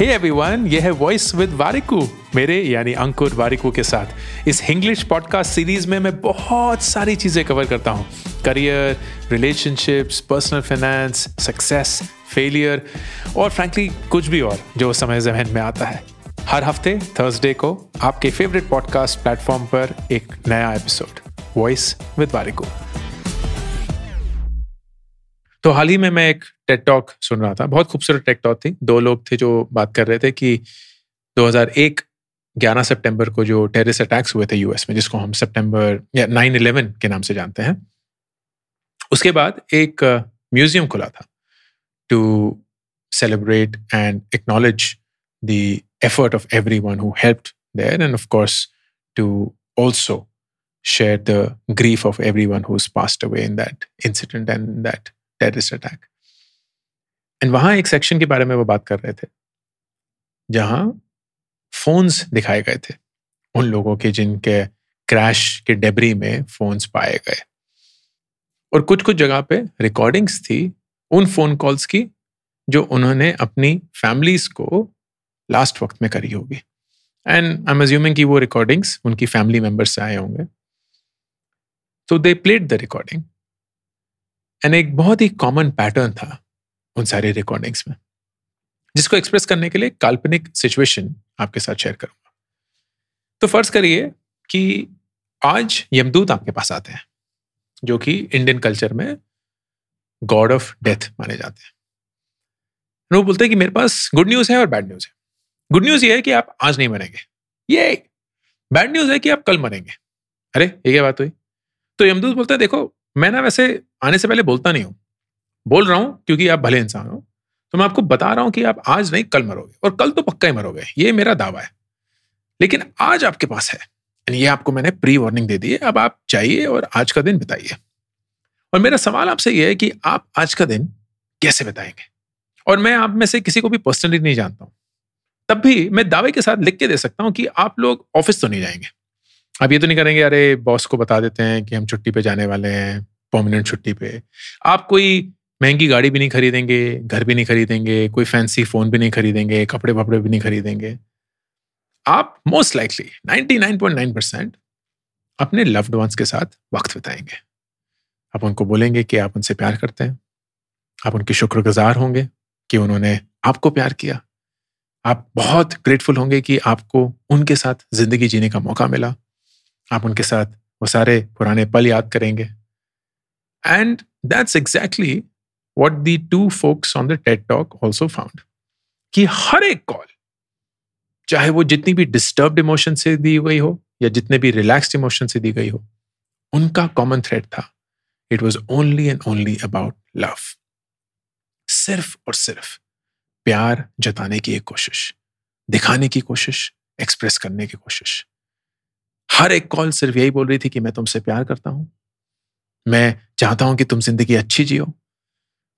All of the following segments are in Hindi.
हे एवरीवन ये है वॉइस विद वारिकू मेरे यानी अंकुर वारिकू के साथ। इस इंग्लिश पॉडकास्ट सीरीज़ में मैं बहुत सारी चीज़ें कवर करता हूँ। Career relationships personal finance success failure और फ्रैंकली कुछ भी और जो समय जहन में आता है। हर हफ़्ते थर्सडे को आपके फेवरेट पॉडकास्ट प्लेटफॉर्म पर एक नया एपिसोड वॉइस विद वारिकू तो हाल ही में मैं एक टेट टॉक सुन रहा था। बहुत खूबसूरत टेक टॉक थी। दो लोग थे जो बात कर रहे थे कि 2001 11 सितंबर को जो टेरिस अटैक्स हुए थे यूएस में, जिसको हम सितंबर या 9/11 के नाम से जानते हैं। उसके बाद एक म्यूज़ियम खुला था to celebrate and acknowledge the effort of everyone who helped there and of course to also share the grief of everyone who's passed away in that incident and in terrorist attack. And वहाँ एक सेक्शन के बारे में वो बात कर रहे थे, जहाँ फोन्स दिखाए गए थे, उन लोगों के जिनके क्रैश के डेबरी में फोन्स पाए गए। और कुछ कुछ जगह पे रिकॉर्डिंग्स थी उन फ़ोन कॉल्स की, जो उन्होंने अपनी फैमिलीज़ को लास्ट वक्त में करी होगी। एंड आई एम अज्यूमिंग कि वो रिकॉर्डिंग्स उनकी फैमिली मेंबर्स से आए होंगे। तो they played the recording and एक बहुत ही कॉमन पैटर्न था उन सारे रिकॉर्डिंग्स में, जिसको एक्सप्रेस करने के लिए काल्पनिक सिचुएशन आपके साथ शेयर करूँगा। तो फ़र्ज़ करिए कि आज यमदूत आपके पास आते हैं, जो कि इंडियन कल्चर में गॉड ऑफ़ डेथ माने जाते हैं। वो बोलते हैं कि मेरे पास गुड न्यूज़ है और बैड न्यूज़ है। गुड न्यूज़ ये है कि आप आज नहीं मरेंगे। ये बैड न्यूज़ है कि आप कल मरेंगे। अरे, ये क्या बात हुई? तो यमदूत बोलते हैं, देखो मैं ना वैसे आने से पहले बोलता नहीं हूँ। बोल रहा हूँ क्योंकि आप भले इंसान हो। तो मैं आपको बता रहा हूँ कि आप आज नहीं, कल मरोगे और कल तो पक्का ही मरोगे। ये मेरा दावा है। लेकिन आज आपके पास है। ये आपको मैंने प्री वार्निंग दे दी है। अब आप जाइए और आज का दिन बताइए। और मेरा सवाल आपसे यह है कि आप आज का दिन कैसे बताएँगे? और मैं आप में से किसी को भी पर्सनली नहीं जानता हूँ। तब भी मैं दावे के साथ लिख के दे सकता हूँ कि आप लोग ऑफ़िस तो नहीं जाएँगे। आप ये तो नहीं करेंगे, अरे, बॉस को बता देते हैं कि हम छुट्टी पे जाने वाले हैं परमानेंट छुट्टी पे। आप कोई महँगी गाड़ी भी नहीं खरीदेंगे, घर भी नहीं खरीदेंगे, कोई फैंसी फ़ोन भी नहीं खरीदेंगे, कपड़े वपड़े भी नहीं खरीदेंगे। आप मोस्ट लाइकली 99.9 परसेंट अपने लव्ड वंस के साथ वक्त बिताएँगे। आप उनको बोलेंगे कि आप उनसे प्यार करते हैं। आप उनके शुक्रगुजार होंगे कि उन्होंने आपको प्यार किया। आप बहुत ग्रेटफुल होंगे कि आपको उनके साथ ज़िंदगी जीने का मौका मिला। आप उनके साथ वो सारे पुराने पल याद करेंगे। And that's exactly what the two folks on the TED talk also found कि हर एक कॉल चाहे वो जितनी भी डिस्टर्ब इमोशन से दी गई हो या जितने भी रिलैक्स्ड इमोशन से दी गई हो, उनका कॉमन थ्रेड था। It was only and only about love सिर्फ़ और सिर्फ़ प्यार जताने की एक कोशिश, दिखाने की कोशिश एक्सप्रेस करने की कोशिश। हर एक कॉल सिर्फ़ यही बोल रही थी कि मैं तुमसे प्यार करता हूँ। मैं चाहता हूँ कि तुम ज़िंदगी अच्छी जियो।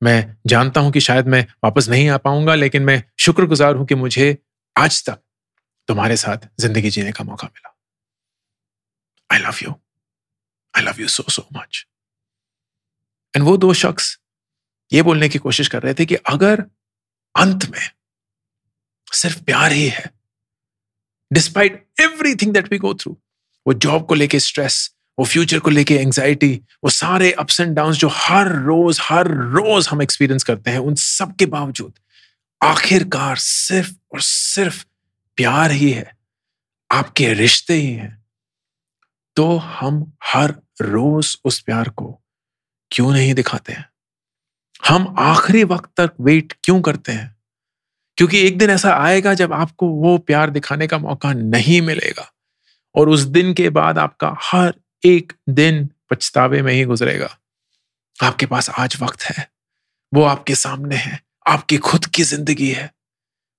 मैं जानता हूँ कि शायद मैं वापस नहीं आ पाऊँगा, लेकिन मैं शुक्रगुजार हूँ कि मुझे आज तक तुम्हारे साथ ज़िंदगी जीने का मौका मिला। I love you I love you so so much and वो दो शख्स ये बोलने की कोशिश कर रहे थे कि अगर अंत में सिर्फ़ प्यार ही है despite everything that we go through वो जॉब को लेके स्ट्रेस वो फ्यूचर को लेके एंग्जाइटी वो सारे अप्स एंड डाउन जो हर रोज हर रोज हम एक्सपीरियंस करते हैं, उन सब के बावजूद, आखिरकार सिर्फ़ और सिर्फ़ प्यार ही है, आपके रिश्ते ही हैं। तो हम हर रोज उस प्यार को क्यों नहीं दिखाते हैं? हम आखिरी वक्त तक वेट क्यों करते हैं? क्योंकि एक दिन ऐसा आएगा जब आपको वो प्यार दिखाने का मौका नहीं मिलेगा। और उस दिन के बाद आपका हर एक दिन पछतावे में ही गुजरेगा। आपके पास आज वक्त है। वो आपके सामने है। आपकी खुद की ज़िंदगी है।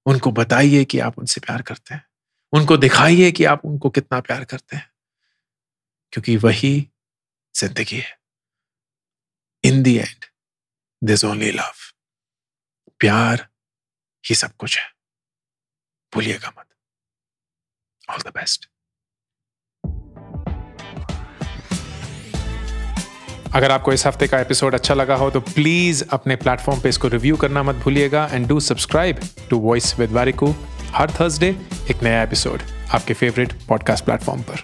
उनको बताइए कि आप उनसे प्यार करते हैं। उनको दिखाइए कि आप उनको कितना प्यार करते हैं। क्योंकि वही ज़िंदगी है। In the end this only love प्यार ही सब कुछ है। भूलिएगा मत। ऑल द बेस्ट अगर आपको इस हफ़्ते का एपिसोड अच्छा लगा हो तो प्लीज़ अपने प्लेटफॉर्म पे इसको रिव्यू करना मत भूलिएगा and do subscribe to voice with Warikoo her Thursday एक नया एपिसोड आपके फेवरेट पॉडकास्ट प्लेटफॉर्म पर।